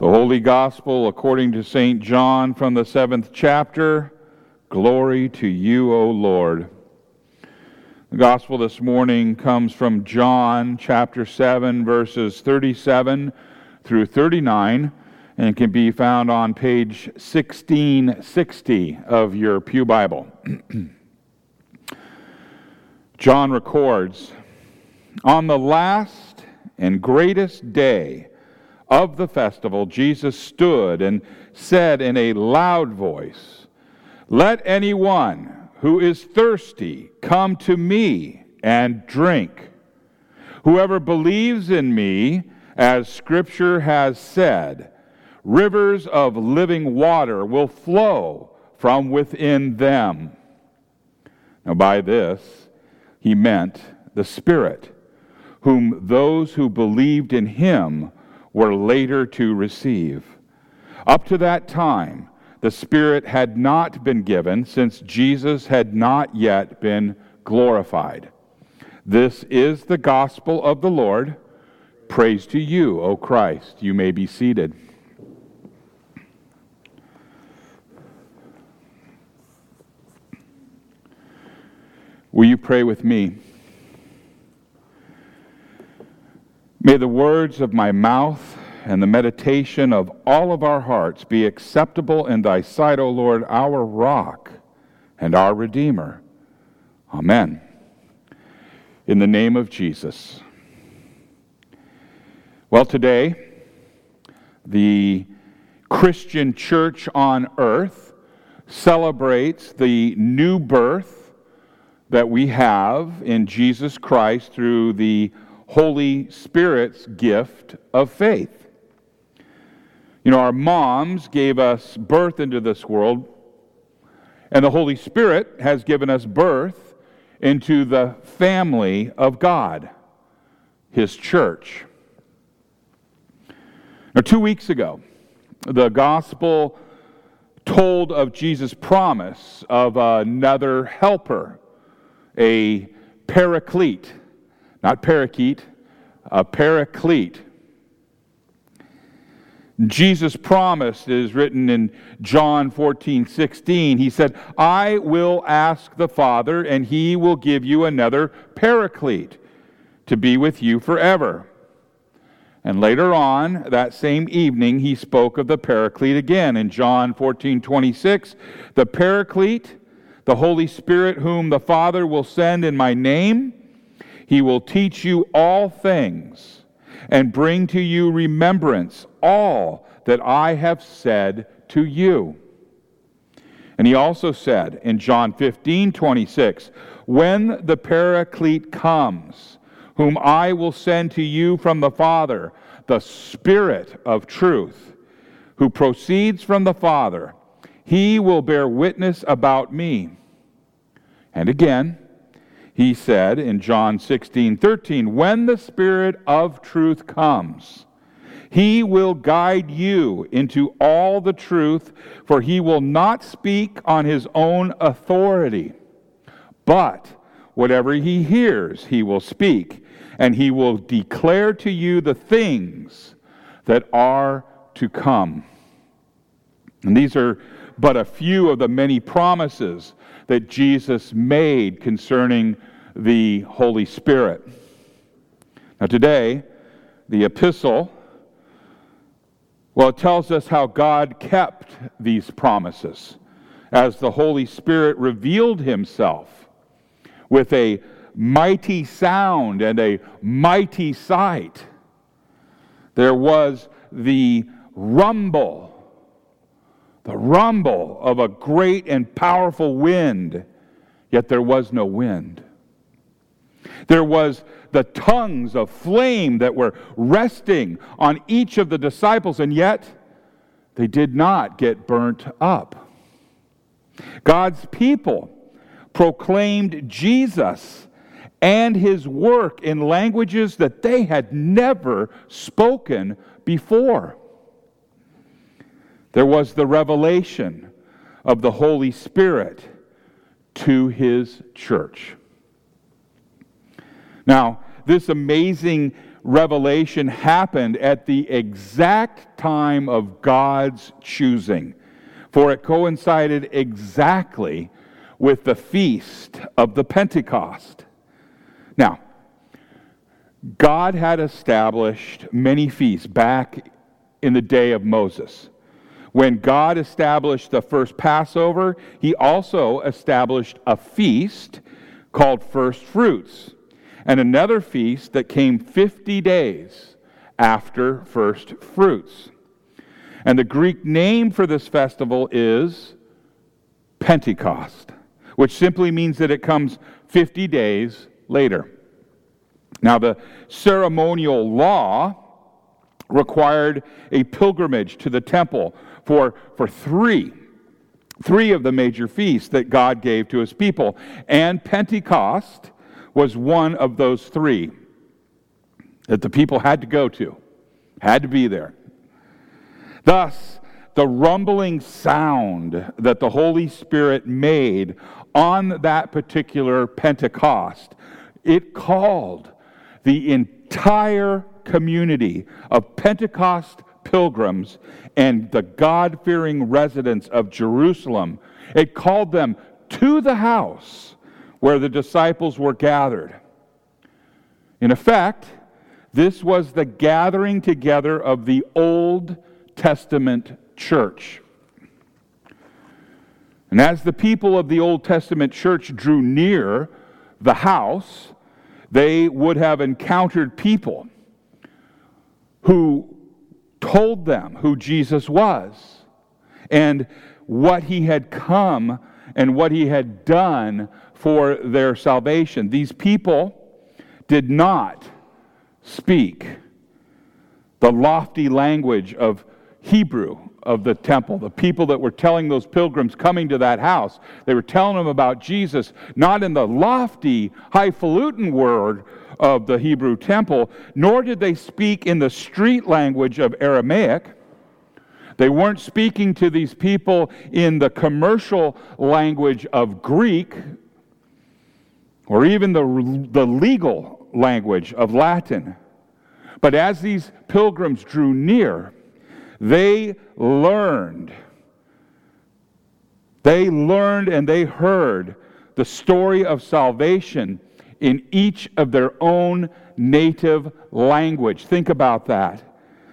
The Holy Gospel according to St. John from the seventh chapter. Glory to you, O Lord. The Gospel this morning comes from John chapter 7, verses 37 through 39, and can be found on page 1660 of your Pew Bible. John records On the last and greatest day, of the festival, Jesus stood and said in a loud voice, Let anyone who is thirsty come to me and drink. Whoever believes in me, as Scripture has said, rivers of living water will flow from within them. Now, by this, he meant the Spirit, whom those who believed in him were later to receive. Up to that time, the Spirit had not been given since Jesus had not yet been glorified. This is the gospel of the Lord. Praise to you, O Christ. You may be seated. Will you pray with me? May the words of my mouth and the meditation of all of our hearts be acceptable in thy sight, O Lord, our rock and our Redeemer. Amen. In the name of Jesus. Well, today, the Christian church on earth celebrates the new birth that we have in Jesus Christ through the Holy Spirit's gift of faith. You know, our moms gave us birth into this world, and the Holy Spirit has given us birth into the family of God, His church. Now, two weeks ago, the gospel told of Jesus' promise of another helper, a paraclete not parakeet, a paraclete. Jesus promised is written in John 14, 16. He said, I will ask the Father, and he will give you another paraclete to be with you forever. And later on, that same evening, he spoke of the paraclete again in John 14, 26. The paraclete, the Holy Spirit, whom the Father will send in my name, he will teach you all things and bring to you remembrance all that I have said to you. And he also said in John 15, 26, When the Paraclete comes, whom I will send to you from the Father, the Spirit of truth, who proceeds from the Father, he will bear witness about me. And again, he said in John 16, 13, When the Spirit of truth comes, he will guide you into all the truth, for he will not speak on his own authority, but whatever he hears, he will speak, and he will declare to you the things that are to come. And these are but a few of the many promises that Jesus made concerning the Holy Spirit. Now, today, the epistle, well, it tells us how God kept these promises as the Holy Spirit revealed himself with a mighty sound and a mighty sight. There was the rumble, the rumble of a great and powerful wind, yet there was no wind. There was the tongues of flame that were resting on each of the disciples, and yet they did not get burnt up. God's people proclaimed Jesus and his work in languages that they had never spoken before. There was the revelation of the Holy Spirit to his church. Now, this amazing revelation happened at the exact time of God's choosing, for it coincided exactly with the feast of the Pentecost. Now, God had established many feasts back in the day of Moses. When God established the first Passover, he also established a feast called first fruits and another feast that came 50 days after first fruits. And the Greek name for this festival is Pentecost, which simply means that it comes 50 days later. Now, the ceremonial law required a pilgrimage to the temple for, for three, three of the major feasts that God gave to his people. And Pentecost was one of those three that the people had to go to, had to be there. Thus, the rumbling sound that the Holy Spirit made on that particular Pentecost, it called the entire community of Pentecost pilgrims and the God fearing residents of Jerusalem. It called them to the house where the disciples were gathered. In effect, this was the gathering together of the Old Testament church. And as the people of the Old Testament church drew near the house, they would have encountered people who told them who Jesus was and what he had come and what he had done for their salvation. These people did not speak the lofty language of Hebrew of the temple, the people that were telling those pilgrims coming to that house. They were telling them about Jesus, not in the lofty, highfalutin word of the Hebrew temple, nor did they speak in the street language of Aramaic. They weren't speaking to these people in the commercial language of Greek, or even the, the legal language of Latin. But as these pilgrims drew near, they learned. They learned and they heard the story of salvation in each of their own native language. Think about that.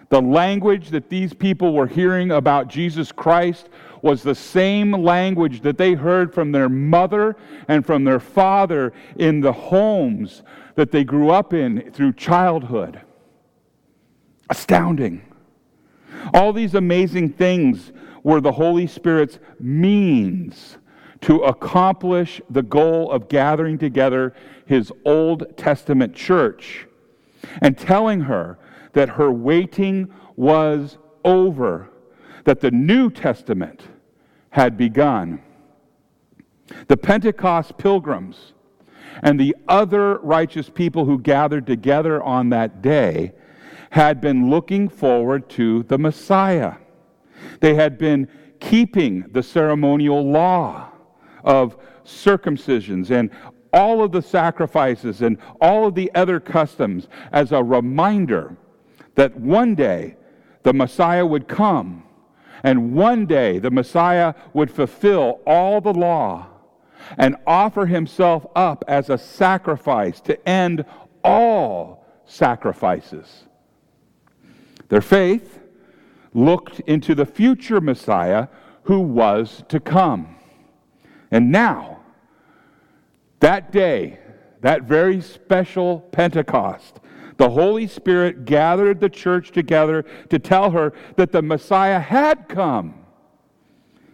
The language that these people were hearing about Jesus Christ was the same language that they heard from their mother and from their father in the homes that they grew up in through childhood. Astounding. All these amazing things were the Holy Spirit's means to accomplish the goal of gathering together his Old Testament church and telling her that her waiting was over, that the New Testament had begun. The Pentecost pilgrims and the other righteous people who gathered together on that day had been looking forward to the Messiah. They had been keeping the ceremonial law of circumcisions and all of the sacrifices and all of the other customs as a reminder that one day the Messiah would come and one day the Messiah would fulfill all the law and offer himself up as a sacrifice to end all sacrifices. Their faith looked into the future Messiah who was to come. And now, that day, that very special Pentecost, the Holy Spirit gathered the church together to tell her that the Messiah had come.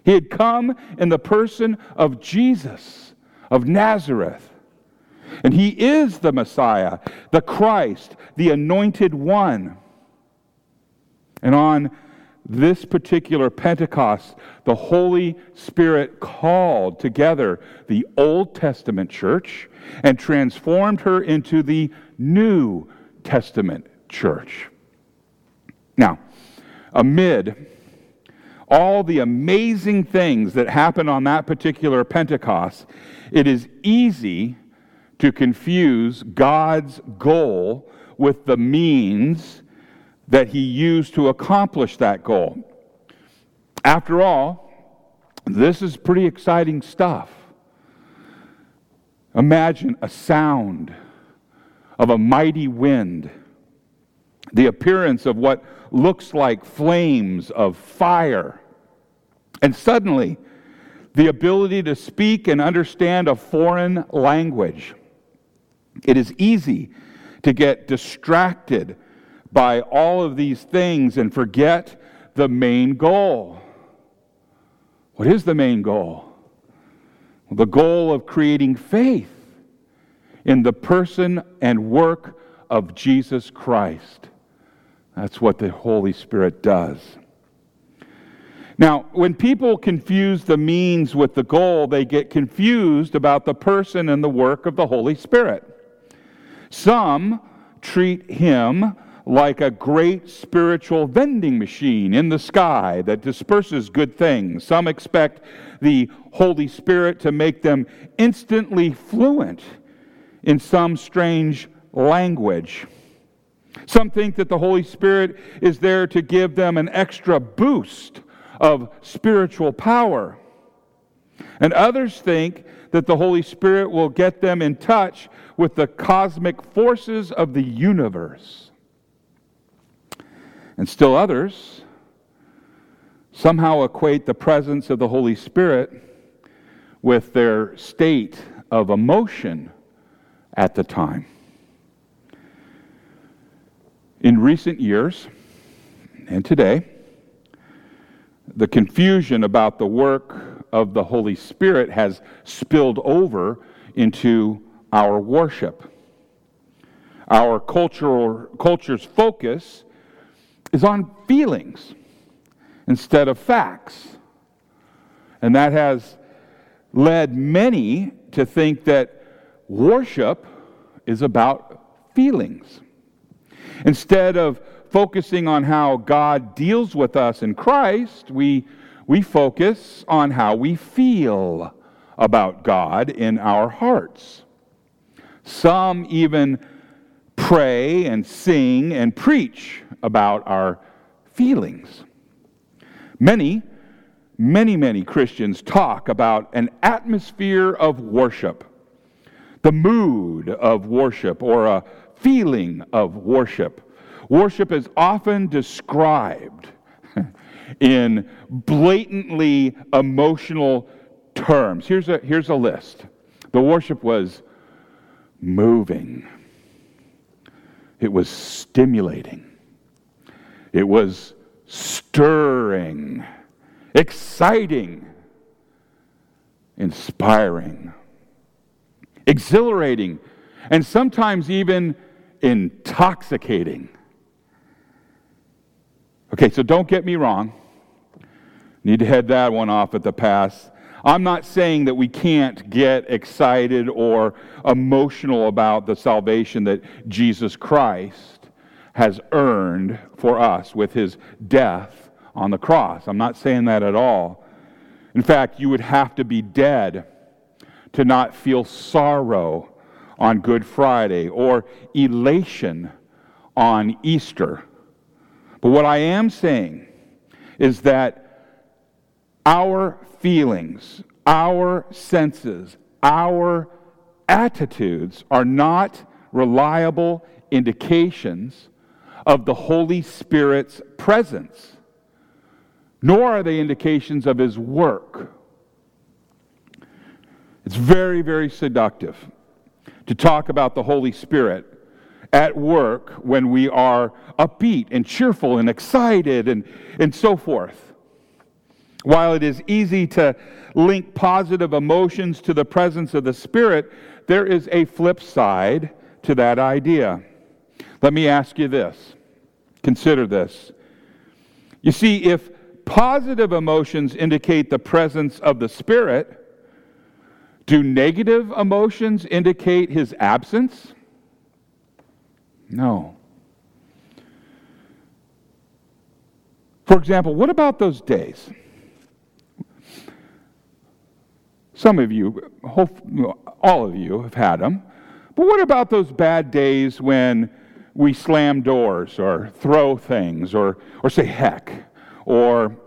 He had come in the person of Jesus of Nazareth. And he is the Messiah, the Christ, the anointed one. And on this particular Pentecost, the Holy Spirit called together the Old Testament church and transformed her into the New Testament church. Now, amid all the amazing things that happen on that particular Pentecost, it is easy to confuse God's goal with the means that he used to accomplish that goal. After all, this is pretty exciting stuff. Imagine a sound of a mighty wind, the appearance of what looks like flames of fire, and suddenly the ability to speak and understand a foreign language. It is easy to get distracted by all of these things and forget the main goal. What is the main goal? Well, the goal of creating faith in the person and work of Jesus Christ. That's what the Holy Spirit does. Now, when people confuse the means with the goal, they get confused about the person and the work of the Holy Spirit. Some treat him like a great spiritual vending machine in the sky that disperses good things. Some expect the Holy Spirit to make them instantly fluent in some strange language. Some think that the Holy Spirit is there to give them an extra boost of spiritual power. And others think that the Holy Spirit will get them in touch with the cosmic forces of the universe. And still others somehow equate the presence of the Holy Spirit with their state of emotion at the time. In recent years and today, the confusion about the work of the Holy Spirit has spilled over into our worship. Our cultural, culture's focus is on feelings instead of facts. And that has led many to think that worship is about feelings. Instead of focusing on how God deals with us in Christ, we, we focus on how we feel about God in our hearts. Some even pray and sing and preach about our feelings. Many, many, many Christians talk about an atmosphere of worship, the mood of worship, or a feeling of worship. Worship is often described in blatantly emotional terms. Here's a, here's a list. The worship was moving, it was stimulating, it was stirring, exciting, inspiring, exhilarating, and sometimes even intoxicating. Okay, so don't get me wrong. Need to head that one off at the pass. I'm not saying that we can't get excited or emotional about the salvation that Jesus Christ has earned for us with his death on the cross. I'm not saying that at all. In fact, you would have to be dead to not feel sorrow on Good Friday or elation on Easter. But what I am saying is that our feelings, our senses, our attitudes are not reliable indications of the Holy Spirit's presence, nor are they indications of His work. It's very, very seductive to talk about the Holy Spirit at work when we are upbeat and cheerful and excited and, and so forth. While it is easy to link positive emotions to the presence of the Spirit, there is a flip side to that idea. Let me ask you this. Consider this. You see, if positive emotions indicate the presence of the Spirit, do negative emotions indicate his absence? No. For example, what about those days? Some of you, all of you have had them. But what about those bad days when we slam doors or throw things or, or say heck or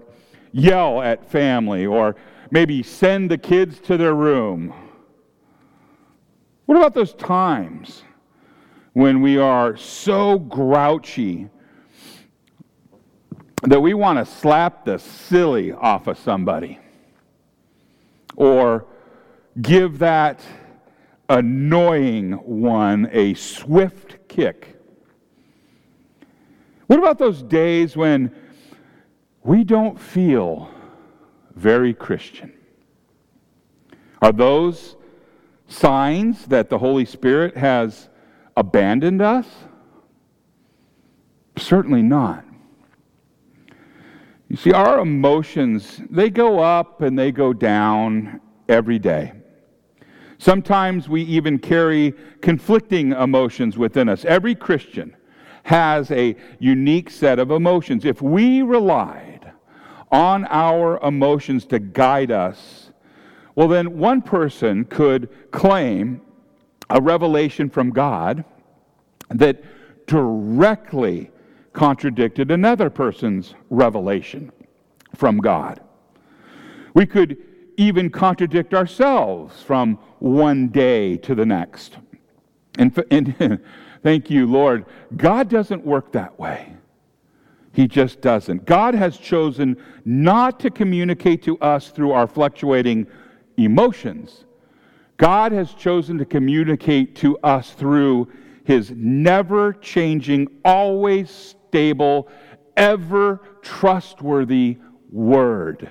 yell at family or maybe send the kids to their room. What about those times when we are so grouchy that we want to slap the silly off of somebody or give that annoying one a swift kick? What about those days when we don't feel very Christian? Are those signs that the Holy Spirit has abandoned us? Certainly not. You see, our emotions, they go up and they go down every day. Sometimes we even carry conflicting emotions within us. Every Christian has a unique set of emotions. If we relied on our emotions to guide us, well, then one person could claim a revelation from God that directly contradicted another person's revelation from God. We could even contradict ourselves from one day to the next. And, and thank you, Lord. God doesn't work that way. He just doesn't. God has chosen not to communicate to us through our fluctuating emotions. God has chosen to communicate to us through his never changing, always stable, ever trustworthy word.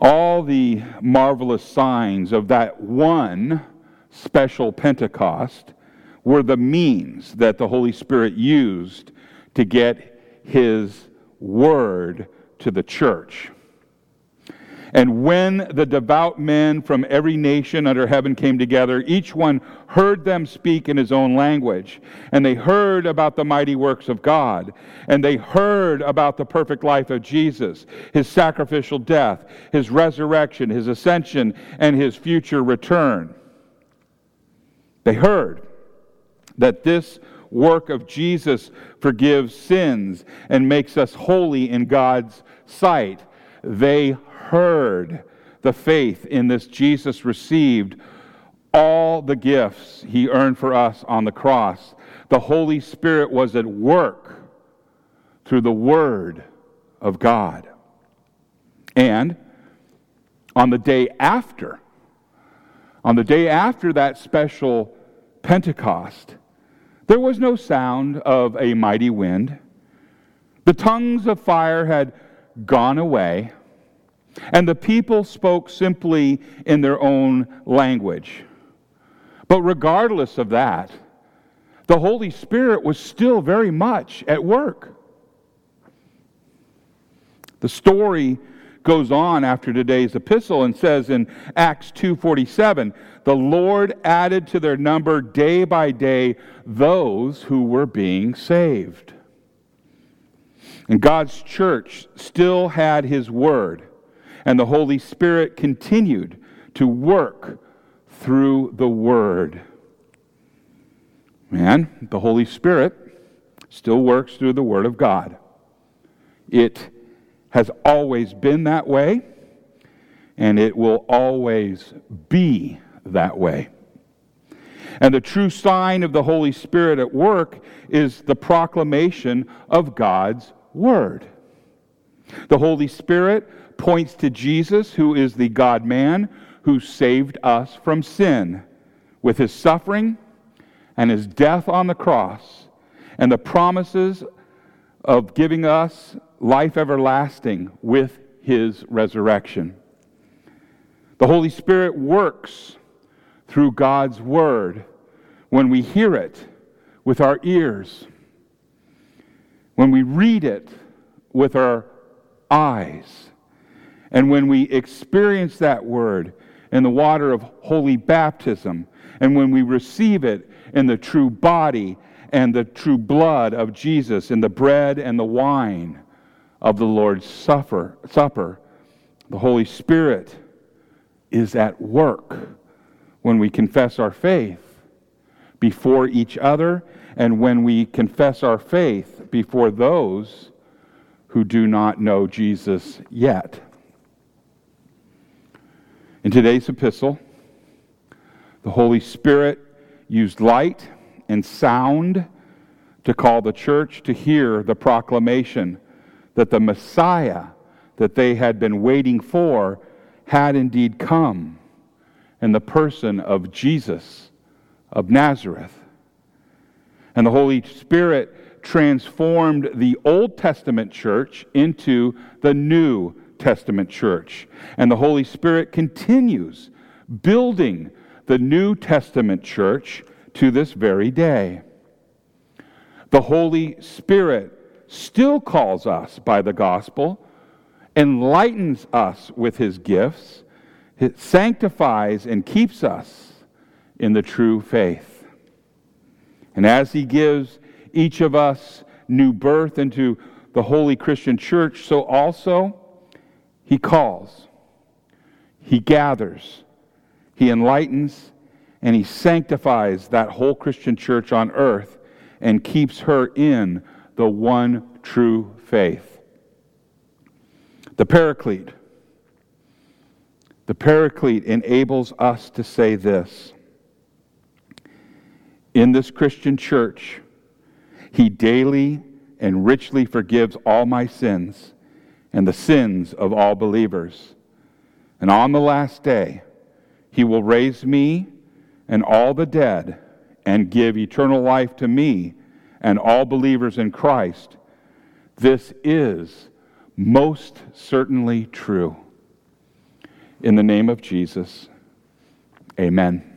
All the marvelous signs of that one special Pentecost were the means that the Holy Spirit used to get his word to the church. And when the devout men from every nation under heaven came together, each one heard them speak in his own language. And they heard about the mighty works of God. And they heard about the perfect life of Jesus, his sacrificial death, his resurrection, his ascension, and his future return. They heard that this work of Jesus forgives sins and makes us holy in God's sight. They heard the faith in this Jesus received all the gifts he earned for us on the cross. The Holy Spirit was at work through the Word of God. And on the day after, on the day after that special Pentecost, there was no sound of a mighty wind. The tongues of fire had gone away. And the people spoke simply in their own language. But regardless of that, the Holy Spirit was still very much at work. The story goes on after today's epistle and says in Acts 2:47, "The Lord added to their number day by day those who were being saved." And God's church still had his word and the Holy Spirit continued to work through the Word. Man, the Holy Spirit still works through the Word of God. It has always been that way, and it will always be that way. And the true sign of the Holy Spirit at work is the proclamation of God's Word. The Holy Spirit points to Jesus, who is the God man who saved us from sin with his suffering and his death on the cross and the promises of giving us life everlasting with his resurrection. The Holy Spirit works through God's word when we hear it with our ears, when we read it with our eyes, and when we experience that word in the water of holy baptism, and when we receive it in the true body and the true blood of Jesus, in the bread and the wine of the Lord's supper, supper the Holy Spirit is at work when we confess our faith before each other and when we confess our faith before those who do not know Jesus yet. In today's epistle, the Holy Spirit used light and sound to call the church to hear the proclamation that the Messiah that they had been waiting for had indeed come in the person of Jesus of Nazareth. And the Holy Spirit transformed the Old Testament church into the New Testament church. And the Holy Spirit continues building the New Testament church to this very day. The Holy Spirit still calls us by the gospel, enlightens us with his gifts, it sanctifies and keeps us in the true faith. And as he gives each of us new birth into the holy Christian church, so also he calls, he gathers, he enlightens, and he sanctifies that whole Christian church on earth and keeps her in the one true faith. The Paraclete. The Paraclete enables us to say this In this Christian church, he daily and richly forgives all my sins and the sins of all believers. And on the last day, he will raise me and all the dead and give eternal life to me and all believers in Christ. This is most certainly true. In the name of Jesus, amen.